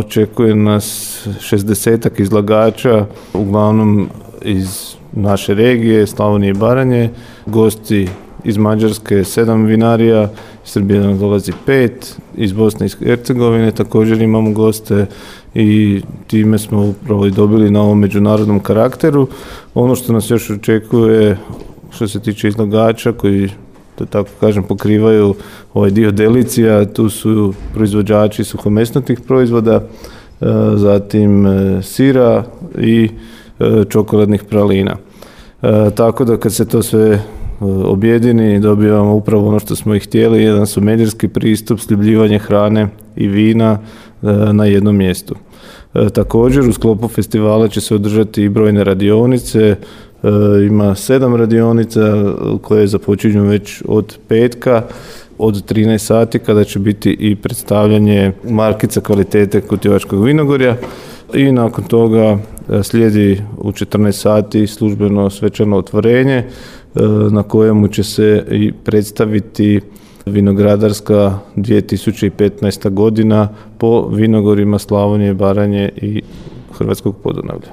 očekuje nas 60 izlagača, uglavnom iz naše regije, Slavonije i Baranje, gosti iz Mađarske sedam vinarija, iz Srbije nam dolazi pet, iz Bosne i Hercegovine također imamo goste i time smo upravo i dobili na ovom međunarodnom karakteru. Ono što nas još očekuje što se tiče izlagača koji da tako kažem pokrivaju ovaj dio delicija, tu su proizvođači suhomesnatih proizvoda, e, zatim e, sira i e, čokoladnih pralina. Tako da kad se to sve objedini dobivamo upravo ono što smo i htjeli, jedan su medijski pristup, sljubljivanje hrane i vina na jednom mjestu. Također u sklopu festivala će se održati i brojne radionice, ima sedam radionica koje započinju već od petka od 13 sati kada će biti i predstavljanje markica kvalitete Kutivačkog vinogorja i nakon toga e, slijedi u 14 sati službeno svečano otvorenje e, na kojemu će se i predstaviti vinogradarska 2015. godina po vinogorima Slavonije, Baranje i Hrvatskog podunavlja.